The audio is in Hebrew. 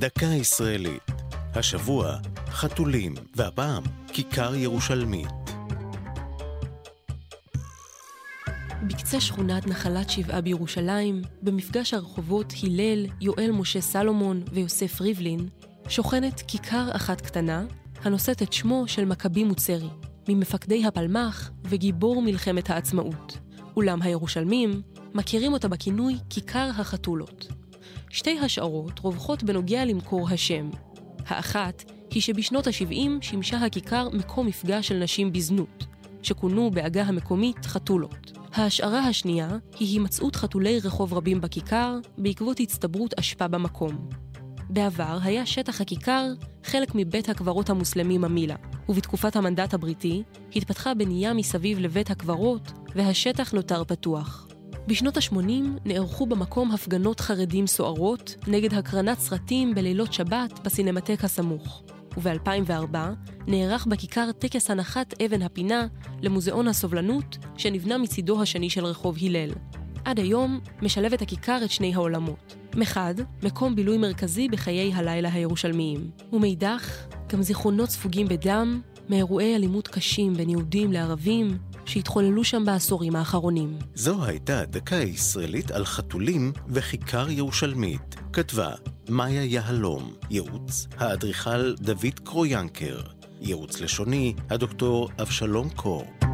דקה ישראלית. השבוע, חתולים, והפעם, כיכר ירושלמית. בקצה שכונת נחלת שבעה בירושלים, במפגש הרחובות הלל, יואל משה סלומון ויוסף ריבלין, שוכנת כיכר אחת קטנה, הנושאת את שמו של מכבי מוצרי, ממפקדי הפלמ"ח וגיבור מלחמת העצמאות. אולם הירושלמים מכירים אותה בכינוי כיכר החתולות. שתי השערות רווחות בנוגע למקור השם. האחת היא שבשנות ה-70 שימשה הכיכר מקום מפגש של נשים בזנות, שכונו בעגה המקומית חתולות. ההשערה השנייה היא הימצאות חתולי רחוב רבים בכיכר בעקבות הצטברות אשפה במקום. בעבר היה שטח הכיכר חלק מבית הקברות המוסלמי ממילה, ובתקופת המנדט הבריטי התפתחה בנייה מסביב לבית הקברות והשטח נותר פתוח. בשנות ה-80 נערכו במקום הפגנות חרדים סוערות נגד הקרנת סרטים בלילות שבת בסינמטק הסמוך. וב-2004 נערך בכיכר טקס הנחת אבן הפינה למוזיאון הסובלנות שנבנה מצידו השני של רחוב הלל. עד היום משלבת הכיכר את שני העולמות. מחד, מקום בילוי מרכזי בחיי הלילה הירושלמיים, ומאידך, גם זיכרונות ספוגים בדם מאירועי אלימות קשים בין יהודים לערבים שהתחוללו שם בעשורים האחרונים. זו הייתה דקה ישראלית על חתולים וכיכר ירושלמית. כתבה מאיה יהלום, ייעוץ האדריכל דוד קרויאנקר, ייעוץ לשוני הדוקטור אבשלום קור.